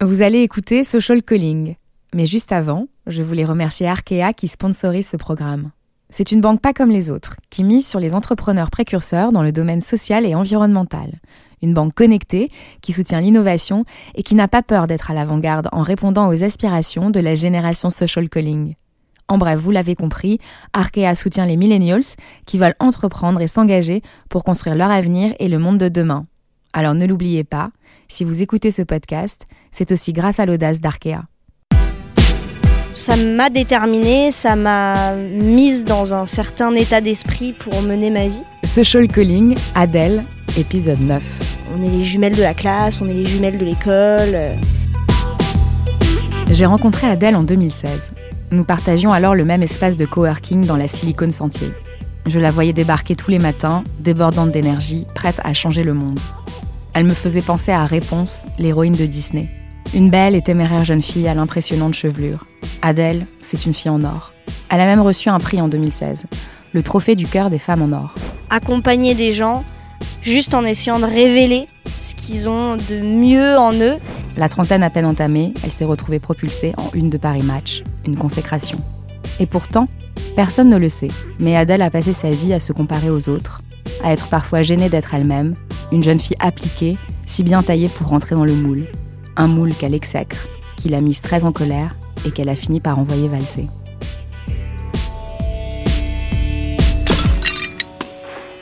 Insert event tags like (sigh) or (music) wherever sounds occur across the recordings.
Vous allez écouter Social Calling. Mais juste avant, je voulais remercier Arkea qui sponsorise ce programme. C'est une banque pas comme les autres, qui mise sur les entrepreneurs précurseurs dans le domaine social et environnemental. Une banque connectée, qui soutient l'innovation et qui n'a pas peur d'être à l'avant-garde en répondant aux aspirations de la génération social calling. En bref, vous l'avez compris, Arkea soutient les millennials qui veulent entreprendre et s'engager pour construire leur avenir et le monde de demain. Alors ne l'oubliez pas, si vous écoutez ce podcast, c'est aussi grâce à l'audace d'Arkea. Ça m'a déterminée, ça m'a mise dans un certain état d'esprit pour mener ma vie. Social Calling, Adèle, épisode 9. On est les jumelles de la classe, on est les jumelles de l'école. J'ai rencontré Adèle en 2016. Nous partagions alors le même espace de coworking dans la Silicon Sentier. Je la voyais débarquer tous les matins, débordante d'énergie, prête à changer le monde. Elle me faisait penser à Réponse, l'héroïne de Disney. Une belle et téméraire jeune fille à l'impressionnante chevelure. Adèle, c'est une fille en or. Elle a même reçu un prix en 2016, le trophée du cœur des femmes en or. Accompagner des gens juste en essayant de révéler ce qu'ils ont de mieux en eux. La trentaine à peine entamée, elle s'est retrouvée propulsée en une de Paris Match, une consécration. Et pourtant, personne ne le sait, mais Adèle a passé sa vie à se comparer aux autres, à être parfois gênée d'être elle-même, une jeune fille appliquée, si bien taillée pour rentrer dans le moule. Un moule qu'elle exècre, qui l'a mise très en colère et qu'elle a fini par envoyer valser.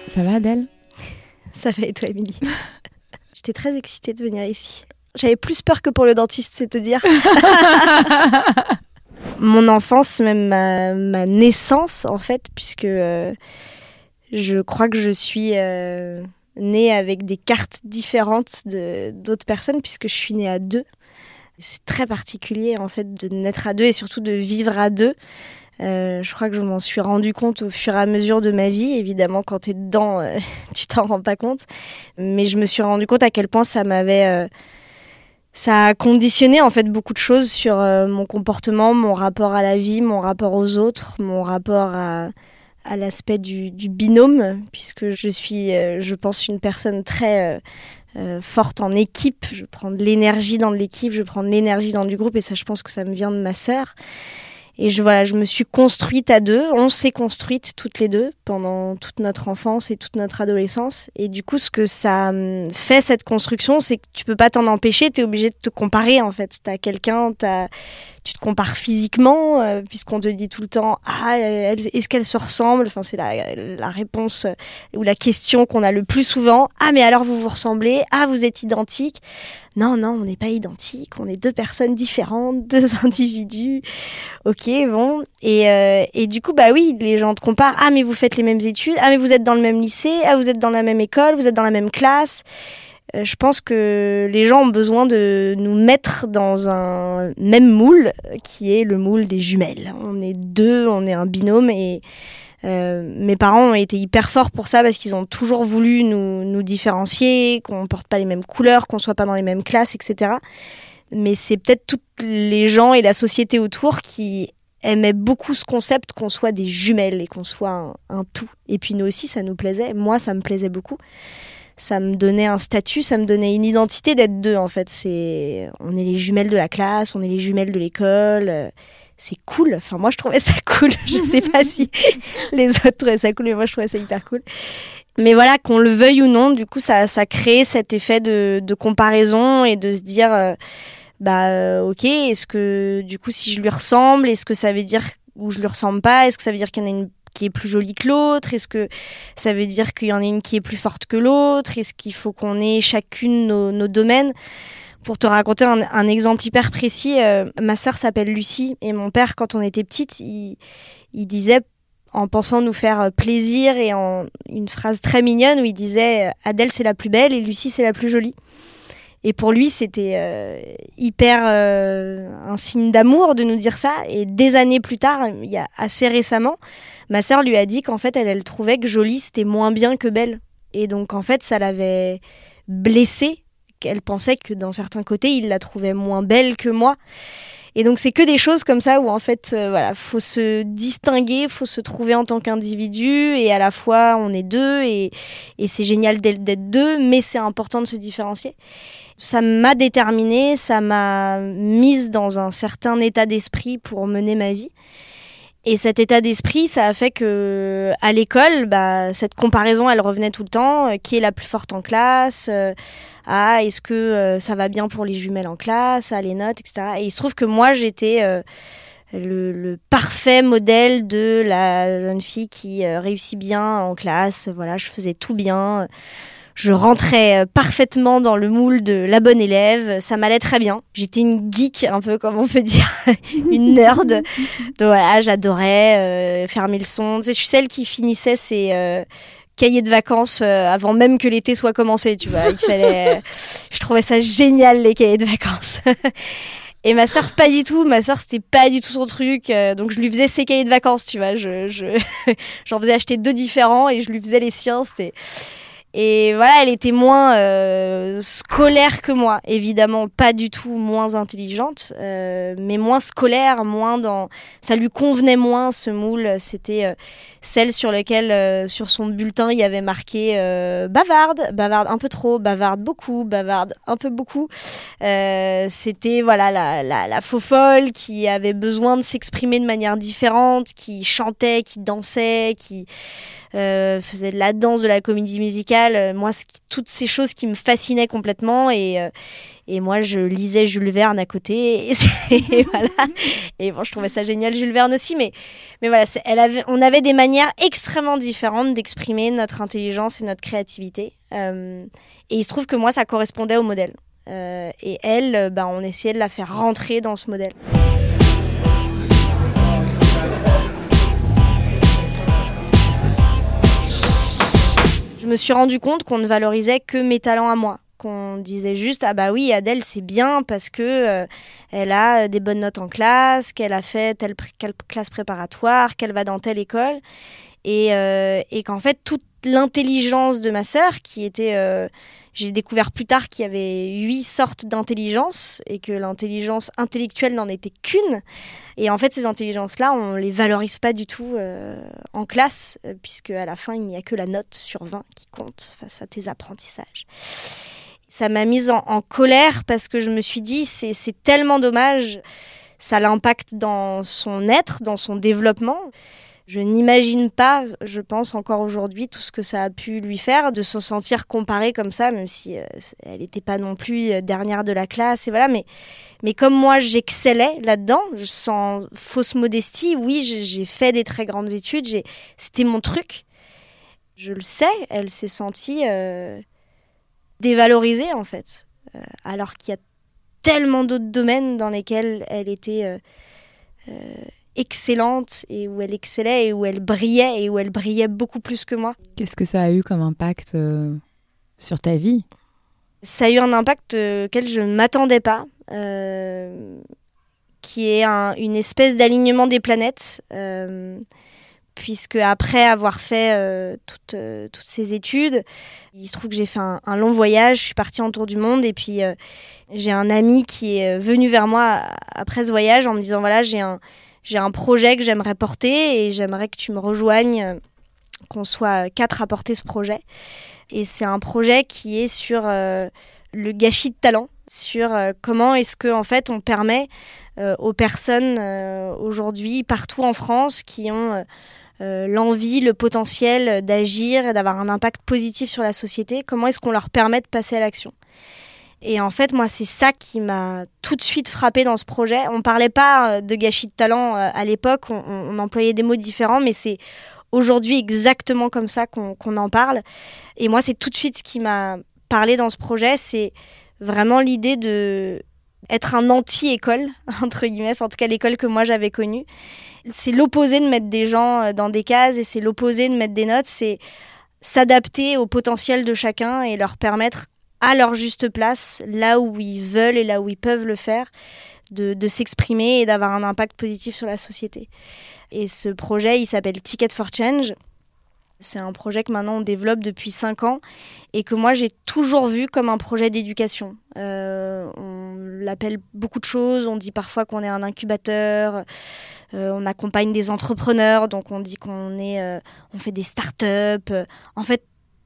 Ça va Adèle? Ça va et toi Émilie? (laughs) J'étais très excitée de venir ici. J'avais plus peur que pour le dentiste, c'est te dire. (laughs) Mon enfance, même ma, ma, naissance en fait, puisque euh, je crois que je suis euh, née avec des cartes différentes de d'autres personnes, puisque je suis née à deux. C'est très particulier en fait de naître à deux et surtout de vivre à deux. Euh, je crois que je m'en suis rendu compte au fur et à mesure de ma vie. Évidemment, quand tu es dedans, euh, (laughs) tu t'en rends pas compte. Mais je me suis rendu compte à quel point ça m'avait. Euh, ça a conditionné en fait beaucoup de choses sur mon comportement, mon rapport à la vie, mon rapport aux autres, mon rapport à, à l'aspect du, binôme, puisque je suis, euh, je pense, une personne très euh, forte en équipe. Je prends de l'énergie dans l'équipe, je prends de l'énergie dans du groupe, et ça, je pense que ça me vient de ma sœur. Et je, voilà, je me suis construite à deux. On s'est construites toutes les deux pendant toute notre enfance et toute notre adolescence. Et du coup, ce que ça fait, cette construction, c'est que tu peux pas t'en empêcher. Tu es obligé de te comparer, en fait. Tu as quelqu'un, tu te compares physiquement, euh, puisqu'on te dit tout le temps Ah, est-ce qu'elle se ressemble? Enfin, c'est la, réponse euh, ou la question qu'on a le plus souvent. Ah, mais alors vous vous ressemblez Ah, vous êtes identiques non, non, on n'est pas identiques, on est deux personnes différentes, (laughs) deux individus. Ok, bon. Et, euh, et, du coup, bah oui, les gens te comparent. Ah, mais vous faites les mêmes études. Ah, mais vous êtes dans le même lycée. Ah, vous êtes dans la même école. Vous êtes dans la même classe. Euh, je pense que les gens ont besoin de nous mettre dans un même moule, qui est le moule des jumelles. On est deux, on est un binôme et euh, mes parents ont été hyper forts pour ça parce qu'ils ont toujours voulu nous, différencier, qu'on porte pas les mêmes couleurs, qu'on soit pas dans les mêmes classes, etc. Mais c'est peut-être tous les gens et la société autour qui aimaient beaucoup ce concept qu'on soit des jumelles et qu'on soit un, tout. Et puis nous aussi, ça nous plaisait. Moi, ça me plaisait beaucoup. Ça me donnait un statut, ça me donnait une identité d'être deux en fait. C'est, on est les jumelles de la classe, on est les jumelles de l'école c'est cool. Enfin, moi, je trouvais ça cool. (laughs) Je sais pas si (laughs) les autres trouvaient ça cool, mais moi, je trouvais ça hyper cool. Mais voilà, qu'on le veuille ou non, du coup, ça, ça crée cet effet de, de comparaison et de se dire, euh, bah, euh, ok, est-ce que, du coup, si je lui ressemble, est-ce que ça veut dire ou je lui ressemble pas? Est-ce que ça veut dire qu'il y en a une qui est plus jolie que l'autre? Est-ce que ça veut dire qu'il y en a une qui est plus forte que l'autre? Est-ce qu'il faut qu'on ait chacune nos, domaines? Pour te raconter un, exemple hyper précis, euh, ma sœur s'appelle Lucie et mon père, quand on était petite, il, il, disait, en pensant nous faire plaisir et en une phrase très mignonne où il disait Adèle c'est la plus belle et Lucie c'est la plus jolie. Et pour lui, c'était euh, hyper euh, un signe d'amour de nous dire ça. Et des années plus tard, il y a assez récemment, ma sœur lui a dit qu'en fait, elle, elle trouvait que jolie c'était moins bien que belle. Et donc en fait, ça l'avait blessée qu'elle pensait que d'un certain côté, il la trouvait moins belle que moi. Et donc c'est que des choses comme ça où en fait, euh, voilà, faut se distinguer, faut se trouver en tant qu'individu et à la fois on est deux et, et c'est génial d'être deux, mais c'est important de se différencier. Ça m'a déterminée, ça m'a mise dans un certain état d'esprit pour mener ma vie. Et cet état d'esprit, ça a fait que à l'école, bah, cette comparaison, elle revenait tout le temps. Euh, qui est la plus forte en classe euh, Ah, est-ce que euh, ça va bien pour les jumelles en classe Ah, les notes, etc. Et il se trouve que moi, j'étais le, le, parfait modèle de la jeune fille qui réussit bien en classe. Voilà, je faisais tout bien je rentrais euh, parfaitement dans le moule de la bonne élève, ça m'allait très bien. J'étais une geek, un peu comme on peut dire, (laughs) une nerd. Donc voilà, j'adorais euh, faire mes leçons. je suis celle qui finissait ses euh, cahiers de vacances avant même que l'été soit commencé, tu vois. Il fallait... (laughs) je trouvais ça génial, les cahiers de vacances. (laughs) Et ma sœur, pas du tout. Ma sœur, c'était pas du tout son truc. donc, je lui faisais ses cahiers de vacances, tu vois. Je, je... (laughs) J'en faisais acheter deux différents et je lui faisais les siens. C'était et voilà, elle était moins euh, scolaire que moi, évidemment, pas du tout moins intelligente, euh, mais moins scolaire, moins dans. Ça lui convenait moins ce moule. C'était euh, celle sur laquelle, sur son bulletin, il y avait marqué bavarde, bavarde un peu trop, bavarde beaucoup, bavarde un peu beaucoup. C'était voilà la, la, faux folle qui avait besoin de s'exprimer de manière différente, qui chantait, qui dansait, qui euh, faisait de la danse, de la comédie musicale. Euh, moi, toutes ces choses qui me fascinaient complètement. Euh, et moi, je lisais Jules Verne à côté. Et, (laughs) (laughs) voilà. Et bon, je trouvais ça génial, Jules Verne aussi. Mais, mais voilà, elle avait, on avait des manières extrêmement différentes d'exprimer notre intelligence et notre créativité. et il se trouve que moi, ça correspondait au modèle. et elle, bah, on essayait de la faire rentrer dans ce modèle. je me suis rendu compte qu'on ne valorisait que mes talents à moi qu'on disait juste ah bah oui Adèle c'est bien parce que euh, elle a des bonnes notes en classe qu'elle a fait telle, classe préparatoire qu'elle va dans telle école et, euh, et qu'en fait toute l'intelligence de ma sœur qui était euh, j'ai découvert plus tard qu'il y avait huit sortes d'intelligence et que l'intelligence intellectuelle n'en était qu'une. Et en fait, ces intelligences-là, on les valorise pas du tout euh, en classe, euh, puisque à la fin, il n'y a que la note sur 20 qui compte face à tes apprentissages. Ça m'a mise en, colère parce que je me suis dit, c'est tellement dommage, ça l'impacte dans son être, dans son développement. Je n'imagine pas, je pense encore aujourd'hui, tout ce que ça a pu lui faire de se sentir comparée comme ça, même si euh, elle n'était pas non plus euh, dernière de la classe. Et voilà, mais, mais comme moi, j'excellais là-dedans, sans fausse modestie, oui, j'ai fait des très grandes études, c'était mon truc. Je le sais, elle s'est sentie euh, dévalorisée en fait, alors qu'il y a tellement d'autres domaines dans lesquels elle était excellente et où elle excellait et où elle brillait et où elle brillait beaucoup plus que moi. Qu'est-ce que ça a eu comme impact euh, sur ta vie? Ça a eu un impact euh, auquel je ne m'attendais pas, euh, qui est une espèce d'alignement des planètes. Puisque après avoir fait toutes, toutes, ces études, il se trouve que j'ai fait un, long voyage, je suis partie en tour du monde et puis j'ai un ami qui est venu vers moi après ce voyage en me disant voilà j'ai un, j'ai un projet que j'aimerais porter et j'aimerais que tu me rejoignes, euh, qu'on soit quatre à porter ce projet. Et c'est un projet qui est sur euh, le gâchis de talent, sur euh, comment est-ce que en fait on permet aux personnes aujourd'hui partout en France qui ont l'envie, le potentiel d'agir et d'avoir un impact positif sur la société, comment est-ce qu'on leur permet de passer à l'action? Et en fait, moi, c'est ça qui m'a tout de suite frappé dans ce projet. On parlait pas euh, de gâchis de talent euh, à l'époque, on, employait des mots différents, mais c'est aujourd'hui exactement comme ça qu'on en parle. Et moi, c'est tout de suite ce qui m'a parlé dans ce projet, c'est vraiment l'idée de être un anti-école, (laughs) entre guillemets, en tout cas l'école que moi j'avais connue. C'est l'opposé de mettre des gens euh, dans des cases et c'est l'opposé de mettre des notes, c'est s'adapter au potentiel de chacun et leur permettre à leur juste place, là où ils veulent et là où ils peuvent le faire, de, s'exprimer et d'avoir un impact positif sur la société. Et ce projet, il s'appelle Ticket for Change. C'est un projet que maintenant on développe depuis 5 ans et que moi j'ai toujours vu comme un projet d'éducation. Euh, l'appelle beaucoup de choses. On dit parfois qu'on est un incubateur. Euh, on accompagne des entrepreneurs, donc on dit qu'on est, euh, on fait des startups. En fait,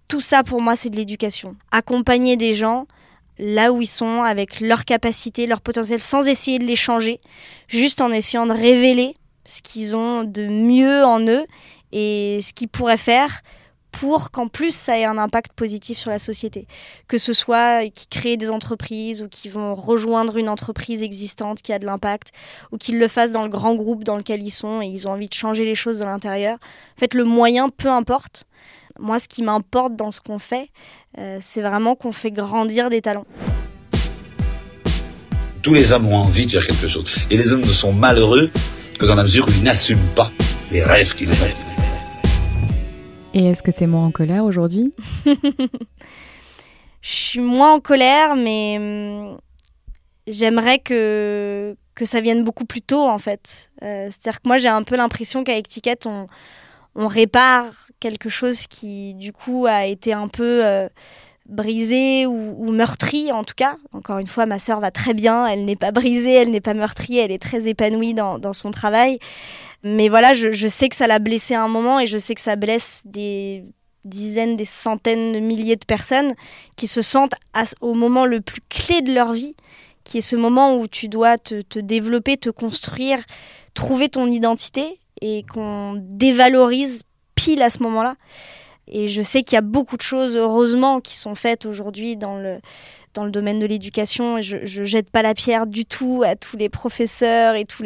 tout ça pour moi, c'est de l'éducation. Accompagner des gens là où ils sont, avec leur capacité, leur potentiel, sans essayer de les changer, juste en essayant de révéler ce qu'ils ont de mieux en eux et ce qu'ils pourraient faire pour qu'en plus ça ait un impact positif sur la société. Que ce soit qui créent des entreprises ou qui vont rejoindre une entreprise existante qui a de l'impact ou qu'ils le fassent dans le grand groupe dans lequel ils sont et ils ont envie de changer les choses de l'intérieur. En fait, le moyen, peu importe. Moi, ce qui m'importe dans ce qu'on fait, euh, c'est vraiment qu'on fait grandir des talents. Tous les hommes ont envie de faire quelque chose. Et les hommes ne sont malheureux que dans la mesure où ils n'assument pas les rêves qu'ils ont. Et est-ce que tu es moins en colère aujourd'hui (laughs) Je suis moins en colère, mais hum, j'aimerais que, que ça vienne beaucoup plus tôt, en fait. Euh, c'est-à-dire que moi, j'ai un peu l'impression qu'avec Ticket, on, on, répare quelque chose qui, du coup, a été un peu euh, brisé ou, meurtri, en tout cas. Encore une fois, ma sœur va très bien, elle n'est pas brisée, elle n'est pas meurtrie, elle est très épanouie dans, dans son travail. Mais voilà, je, sais que ça l'a blessé à un moment et je sais que ça blesse des dizaines, des centaines de milliers de personnes qui se sentent au moment le plus clé de leur vie, qui est ce moment où tu dois te, développer, te construire, trouver ton identité et qu'on dévalorise pile à ce moment-là. Et je sais qu'il y a beaucoup de choses, heureusement, qui sont faites aujourd'hui dans le, dans le domaine de l'éducation. Je, je jette pas la pierre du tout à tous les professeurs et toutes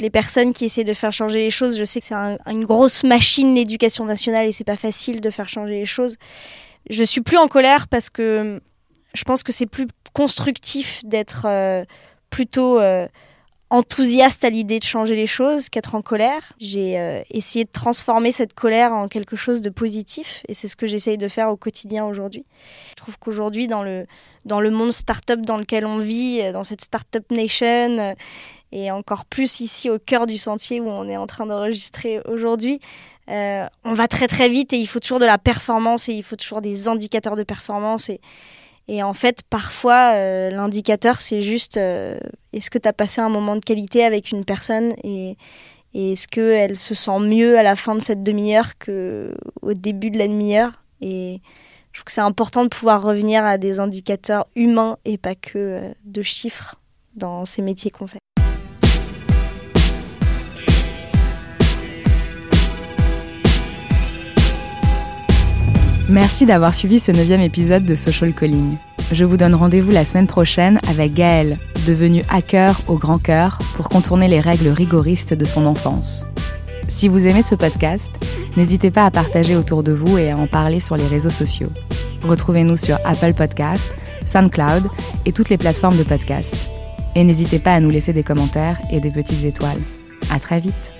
les personnes qui essaient de faire changer les choses. Je sais que c'est une grosse machine l'éducation nationale et c'est pas facile de faire changer les choses. Je suis plus en colère parce que je pense que c'est plus constructif d'être euh, plutôt euh, enthousiaste à l'idée de changer les choses qu'être en colère. J'ai euh, essayé de transformer cette colère en quelque chose de positif et c'est ce que j'essaye de faire au quotidien aujourd'hui. Je trouve qu'aujourd'hui, dans le, dans le monde startup dans lequel on vit, euh, dans cette startup nation, euh, et encore plus ici au cœur du sentier où on est en train d'enregistrer aujourd'hui, on va très très vite et il faut toujours de la performance et il faut toujours des indicateurs de performance et, et en fait, parfois, euh, l'indicateur, c'est juste euh, est-ce que tu as passé un moment de qualité avec une personne et, est-ce qu'elle se sent mieux à la fin de cette demi-heure qu'au début de la demi-heure? Et je trouve que c'est important de pouvoir revenir à des indicateurs humains et pas que euh, de chiffres dans ces métiers qu'on fait. Merci d'avoir suivi ce neuvième épisode de Social Calling. Je vous donne rendez-vous la semaine prochaine avec Gaël, devenu hacker au grand cœur pour contourner les règles rigoristes de son enfance. Si vous aimez ce podcast, n'hésitez pas à partager autour de vous et à en parler sur les réseaux sociaux. Retrouvez-nous sur Apple Podcast, SoundCloud et toutes les plateformes de podcast. Et n'hésitez pas à nous laisser des commentaires et des petites étoiles. À très vite!